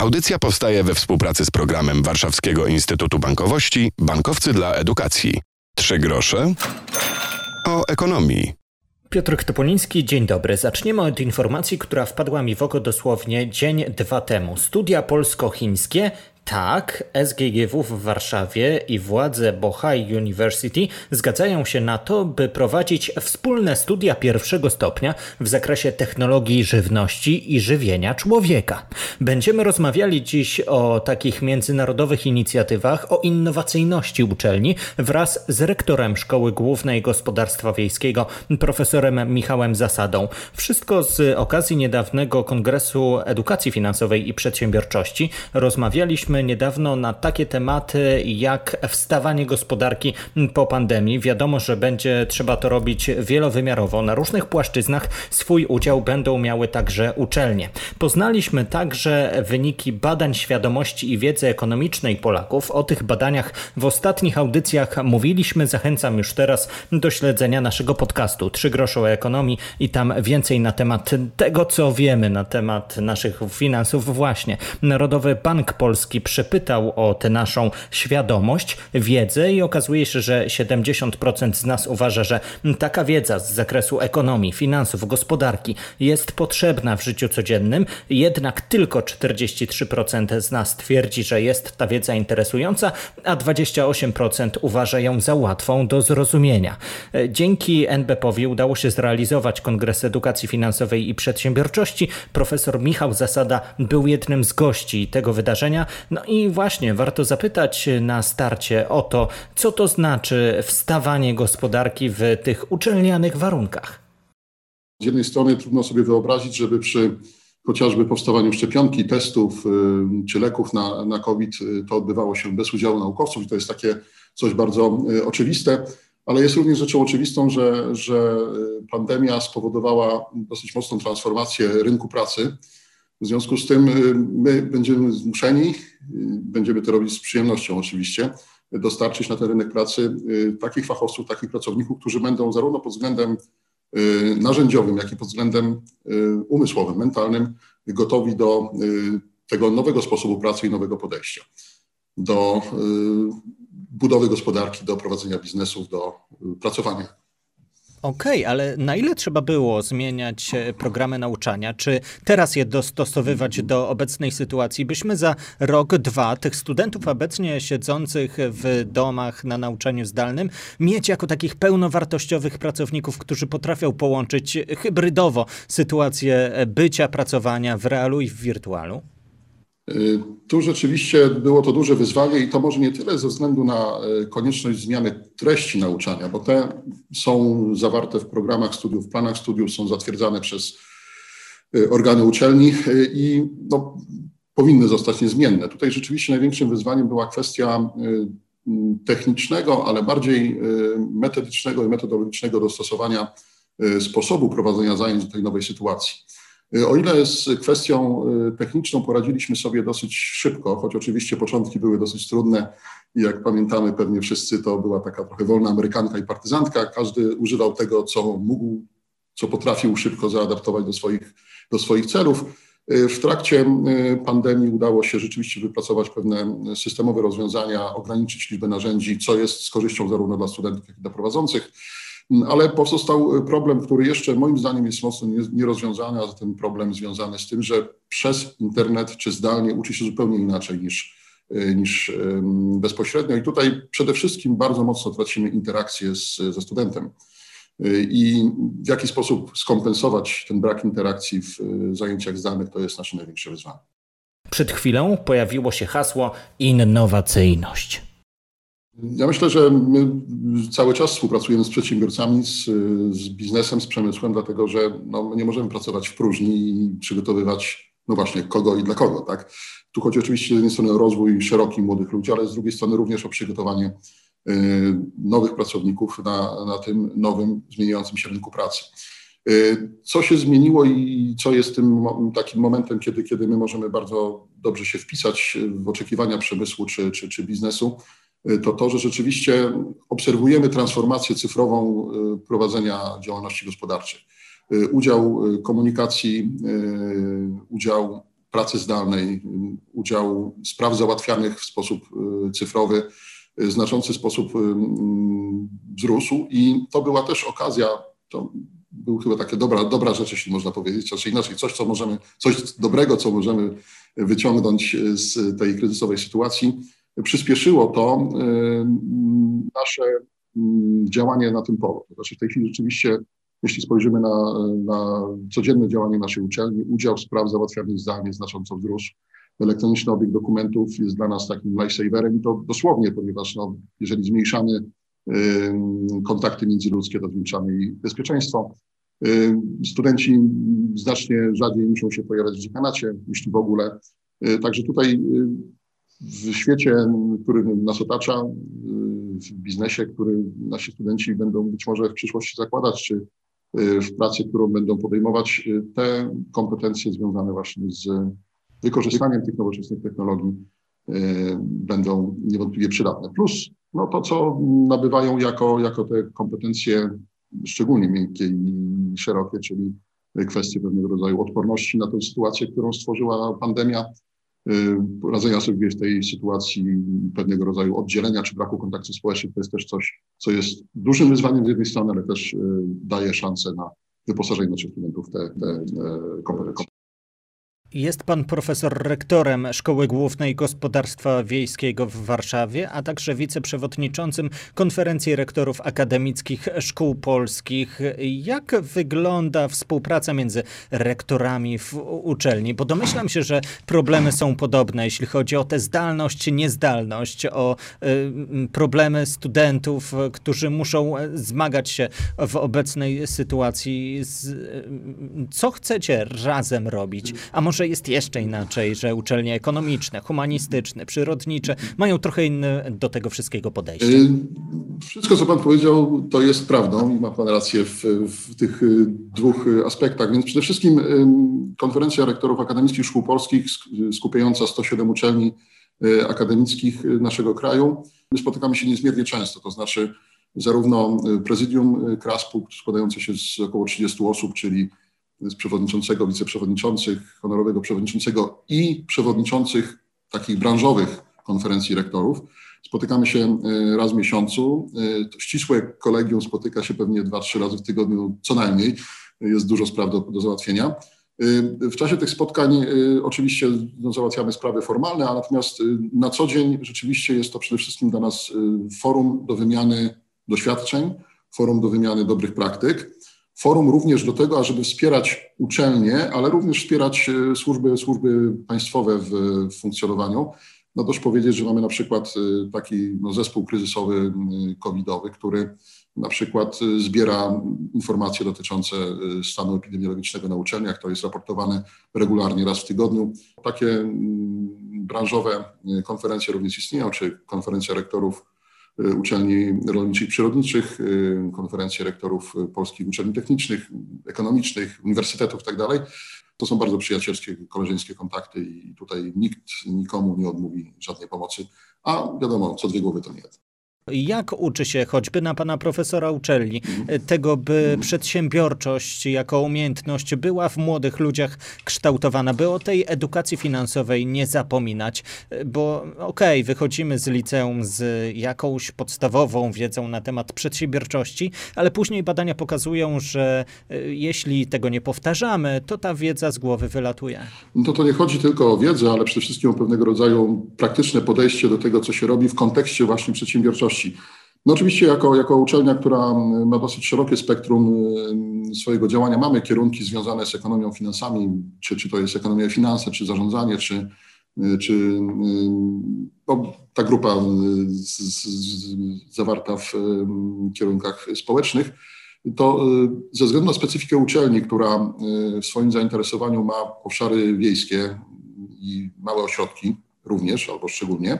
Audycja powstaje we współpracy z programem Warszawskiego Instytutu Bankowości Bankowcy dla Edukacji. Trzy grosze o ekonomii. Piotr Topoliński, dzień dobry. Zaczniemy od informacji, która wpadła mi w oko dosłownie dzień, dwa temu. Studia polsko-chińskie tak, SGGW w Warszawie i władze Bohai University zgadzają się na to, by prowadzić wspólne studia pierwszego stopnia w zakresie technologii żywności i żywienia człowieka. Będziemy rozmawiali dziś o takich międzynarodowych inicjatywach, o innowacyjności uczelni wraz z rektorem Szkoły Głównej Gospodarstwa Wiejskiego, profesorem Michałem Zasadą. Wszystko z okazji niedawnego Kongresu Edukacji Finansowej i Przedsiębiorczości. Rozmawialiśmy niedawno na takie tematy jak wstawanie gospodarki po pandemii. Wiadomo, że będzie trzeba to robić wielowymiarowo. Na różnych płaszczyznach swój udział będą miały także uczelnie. Poznaliśmy także wyniki badań świadomości i wiedzy ekonomicznej Polaków. O tych badaniach w ostatnich audycjach mówiliśmy. Zachęcam już teraz do śledzenia naszego podcastu Trzy grosze o ekonomii i tam więcej na temat tego, co wiemy na temat naszych finansów właśnie. Narodowy Bank Polski przepytał o tę naszą świadomość, wiedzę i okazuje się, że 70% z nas uważa, że taka wiedza z zakresu ekonomii, finansów, gospodarki jest potrzebna w życiu codziennym, jednak tylko 43% z nas twierdzi, że jest ta wiedza interesująca, a 28% uważa ją za łatwą do zrozumienia. Dzięki NBP-owi udało się zrealizować Kongres Edukacji Finansowej i Przedsiębiorczości. Profesor Michał Zasada był jednym z gości tego wydarzenia. No i właśnie warto zapytać na starcie o to, co to znaczy wstawanie gospodarki w tych uczelnianych warunkach. Z jednej strony trudno sobie wyobrazić, żeby przy chociażby powstawaniu szczepionki, testów y, czy leków na, na COVID y, to odbywało się bez udziału naukowców i to jest takie coś bardzo y, oczywiste, ale jest również rzeczą oczywistą, że, że pandemia spowodowała dosyć mocną transformację rynku pracy w związku z tym y, my będziemy zmuszeni, y, będziemy to robić z przyjemnością oczywiście, dostarczyć na ten rynek pracy y, takich fachowców, takich pracowników, którzy będą zarówno pod względem narzędziowym, jak i pod względem umysłowym, mentalnym gotowi do tego nowego sposobu pracy i nowego podejścia do budowy gospodarki, do prowadzenia biznesów, do pracowania. Okej, okay, ale na ile trzeba było zmieniać e, programy nauczania? Czy teraz je dostosowywać do obecnej sytuacji, byśmy za rok, dwa tych studentów obecnie siedzących w domach na nauczaniu zdalnym mieć jako takich pełnowartościowych pracowników, którzy potrafią połączyć hybrydowo sytuację bycia, pracowania w realu i w wirtualu? Tu rzeczywiście było to duże wyzwanie i to może nie tyle ze względu na e, konieczność zmiany treści nauczania, bo te są zawarte w programach studiów, w planach studiów, są zatwierdzane przez e, organy uczelni i no, powinny zostać niezmienne. Tutaj rzeczywiście największym wyzwaniem była kwestia technicznego, ale bardziej metodycznego i metodologicznego dostosowania sposobu prowadzenia zajęć do tej nowej sytuacji. O ile z kwestią y, techniczną poradziliśmy sobie dosyć szybko, choć oczywiście początki były dosyć trudne i jak pamiętamy pewnie wszyscy, to była taka trochę wolna amerykanka i partyzantka. Każdy używał tego, co mógł, co potrafił szybko zaadaptować do swoich, do swoich celów. Y, w trakcie y, pandemii udało się rzeczywiście wypracować pewne systemowe rozwiązania, ograniczyć liczbę narzędzi, co jest z korzyścią zarówno dla studentów, jak i dla prowadzących. Ale pozostał problem, który jeszcze moim zdaniem jest mocno nierozwiązany, a ten problem związany z tym, że przez internet czy zdalnie uczy się zupełnie inaczej niż, niż bezpośrednio. I tutaj przede wszystkim bardzo mocno tracimy interakcję z, ze studentem. I w jaki sposób skompensować ten brak interakcji w zajęciach zdalnych, to jest nasze największe wyzwanie. Przed chwilą pojawiło się hasło innowacyjność. Ja myślę, że my cały czas współpracujemy z przedsiębiorcami, z, z biznesem, z przemysłem, dlatego że no, nie możemy pracować w próżni i przygotowywać, no właśnie, kogo i dla kogo, tak? Tu chodzi oczywiście z jednej strony o rozwój szeroki młodych ludzi, ale z drugiej strony również o przygotowanie y, nowych pracowników na, na tym nowym, zmieniającym się rynku pracy. Y, co się zmieniło i co jest tym takim momentem, kiedy, kiedy my możemy bardzo dobrze się wpisać w oczekiwania przemysłu czy, czy, czy biznesu, to to, że rzeczywiście obserwujemy transformację cyfrową y, prowadzenia działalności gospodarczej. Y, udział komunikacji, udział pracy zdalnej, udział spraw załatwianych w sposób cyfrowy w znaczący sposób wzrósł i to była też okazja, to był chyba taka dobra, dobra rzecz, jeśli można powiedzieć, czy inaczej, coś, co możemy, coś dobrego, co możemy wyciągnąć z tej kryzysowej sytuacji. Przyspieszyło to nasze działanie na tym polu. To znaczy w tej chwili rzeczywiście, jeśli spojrzymy na, na codzienne działanie naszej uczelni, udział spraw załatwianych zdalnie znacząco wzrósł. Elektroniczny obieg dokumentów jest dla nas takim lifesaverem i to dosłownie, ponieważ no, jeżeli zmniejszamy kontakty międzyludzkie, to zwiększamy ich bezpieczeństwo. Studenci znacznie rzadziej muszą się pojawiać w dziekanacie, jeśli w ogóle. Y, także tutaj y, w świecie, który nas otacza, y, w biznesie, który nasi studenci będą być może w przyszłości zakładać, czy w pracy, którą będą podejmować, te kompetencje związane właśnie z wykorzystaniem tych nowoczesnych technologii będą niewątpliwie przydatne. Plus no to, co nabywają jako, jako te kompetencje szczególnie miękkie i szerokie, czyli kwestie pewnego rodzaju odporności na tę sytuację, którą stworzyła pandemia, y, radzenia sobie w tej sytuacji pewnego rodzaju oddzielenia czy braku kontaktu społecznych, to jest też coś, co jest dużym wyzwaniem z jednej strony, ale też y, daje szansę na wyposażenie naszych studentów w te, te kompetencje. Jest pan profesor rektorem Szkoły Głównej Gospodarstwa Wiejskiego w Warszawie, a także wiceprzewodniczącym Konferencji Rektorów Akademickich Szkół Polskich. Jak wygląda współpraca między rektorami w uczelni? Bo domyślam się, że problemy są podobne, jeśli chodzi o tę zdalność, niezdalność, o y, problemy studentów, którzy muszą zmagać się w obecnej sytuacji. Co chcecie razem robić? A może że jest jeszcze inaczej, że uczelnie ekonomiczne, humanistyczne, przyrodnicze mają trochę inne do tego wszystkiego podejście. Y, wszystko, co Pan powiedział, to jest prawdą i ma Pan rację w, w tych y, dwóch aspektach. Więc przede wszystkim y, konferencja rektorów akademickich szkół polskich, skupiająca 107 uczelni akademickich naszego kraju. My spotykamy się niezmiernie często, to znaczy zarówno prezydium KRASP-u składające się z około 30 osób, czyli z przewodniczącego, wiceprzewodniczących, honorowego przewodniczącego i przewodniczących takich branżowych konferencji rektorów. Spotykamy się e, raz w miesiącu. E, ścisłe kolegium spotyka się pewnie dwa, trzy razy w tygodniu co najmniej. Jest dużo spraw do, do załatwienia. E, w czasie tych spotkań oczywiście no, załatwiamy sprawy formalne, a natomiast na co dzień rzeczywiście jest to przede wszystkim dla nas forum do wymiany doświadczeń, forum do wymiany dobrych praktyk forum również do tego, ażeby wspierać uczelnie, ale również wspierać e, służby, służby państwowe w, funkcjonowaniu. No dość powiedzieć, że mamy na przykład e, taki no, zespół kryzysowy covidowy, który na przykład e, zbiera informacje dotyczące stanu epidemiologicznego na uczelniach. To jest raportowane regularnie raz w tygodniu. Takie branżowe konferencje również istnieją, czy konferencja rektorów uczelni rolniczych i przyrodniczych, y, konferencje rektorów y, polskich uczelni technicznych, ekonomicznych, uniwersytetów itd. Tak to są bardzo przyjacielskie, koleżeńskie kontakty i tutaj nikt nikomu nie odmówi żadnej pomocy, a wiadomo, co dwie głowy to nie jeden. Jak uczy się choćby na pana profesora uczelni tego, by przedsiębiorczość jako umiejętność była w młodych ludziach kształtowana, by o tej edukacji finansowej nie zapominać? Bo okej, okay, wychodzimy z liceum z jakąś podstawową wiedzą na temat przedsiębiorczości, ale później badania pokazują, że e, jeśli tego nie powtarzamy, to ta wiedza z głowy wylatuje. No to to nie chodzi tylko o wiedzę, ale przede wszystkim o pewnego rodzaju praktyczne podejście do tego, co się robi w kontekście właśnie przedsiębiorczości no oczywiście jako, jako uczelnia, która ma dosyć szerokie spektrum y, swojego działania, mamy kierunki związane z ekonomią, finansami, czy, czy to jest ekonomia i finanse, czy zarządzanie, czy, y, czy y, no, ta grupa z, z, zawarta w kierunkach społecznych, to ze względu na specyfikę uczelni, która w swoim zainteresowaniu ma obszary wiejskie i małe ośrodki również, albo szczególnie,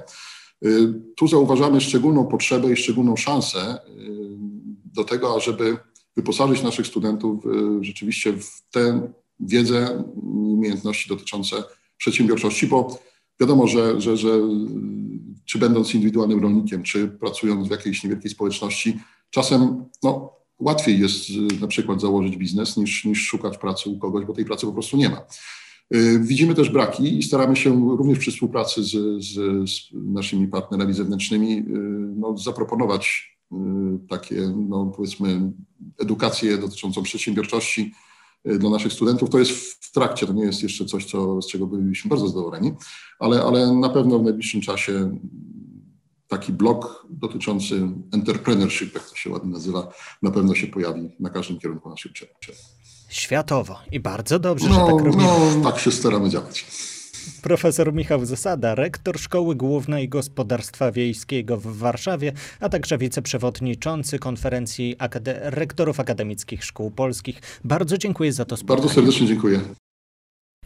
tu zauważamy szczególną potrzebę i szczególną szansę y, do tego, ażeby wyposażyć naszych studentów y, rzeczywiście w tę wiedzę i umiejętności dotyczące przedsiębiorczości, bo wiadomo, że, że, że czy będąc indywidualnym rolnikiem, czy pracując w jakiejś niewielkiej społeczności, czasem no, łatwiej jest na przykład założyć biznes niż, niż szukać pracy u kogoś, bo tej pracy po prostu nie ma. Widzimy też braki i staramy się również przy współpracy z, z, z naszymi partnerami zewnętrznymi no, zaproponować takie, no, powiedzmy, edukację dotyczącą przedsiębiorczości dla naszych studentów. To jest w trakcie, to nie jest jeszcze coś, co, z czego byliśmy bardzo zadowoleni, ale, ale na pewno w najbliższym czasie taki blok dotyczący entrepreneurship, jak to się ładnie nazywa, na pewno się pojawi na każdym kierunku naszej uczelni. Światowo i bardzo dobrze, no, że tak robimy. No, tak się staramy działać. Profesor Michał Zasada, rektor Szkoły Głównej Gospodarstwa Wiejskiego w Warszawie, a także wiceprzewodniczący konferencji Akade rektorów akademickich szkół polskich. Bardzo dziękuję za to spotkanie. Bardzo serdecznie dziękuję.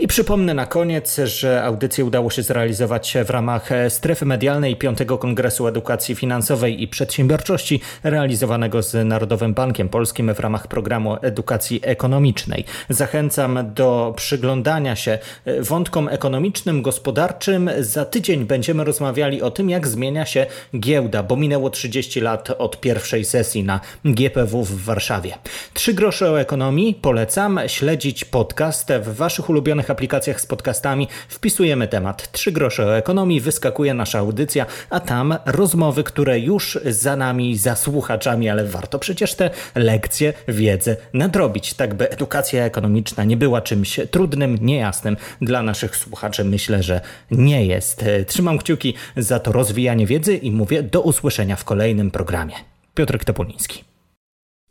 I przypomnę na koniec, że audycję udało się zrealizować w ramach strefy medialnej Piątego Kongresu Edukacji Finansowej i Przedsiębiorczości realizowanego z Narodowym Bankiem Polskim w ramach programu edukacji ekonomicznej. Zachęcam do przyglądania się wątkom ekonomicznym, gospodarczym. Za tydzień będziemy rozmawiali o tym, jak zmienia się giełda, bo minęło 30 lat od pierwszej sesji na GPW w Warszawie. Trzy grosze o ekonomii. Polecam śledzić podcast w Waszych ulubionych aplikacjach z podcastami wpisujemy temat 3 grosze o ekonomii, wyskakuje nasza audycja, a tam rozmowy, które już za nami, za słuchaczami, ale warto przecież te lekcje, wiedzę nadrobić, tak by edukacja ekonomiczna nie była czymś trudnym, niejasnym dla naszych słuchaczy. Myślę, że nie jest. Trzymam kciuki za to rozwijanie wiedzy i mówię do usłyszenia w kolejnym programie. Piotr Topoliński.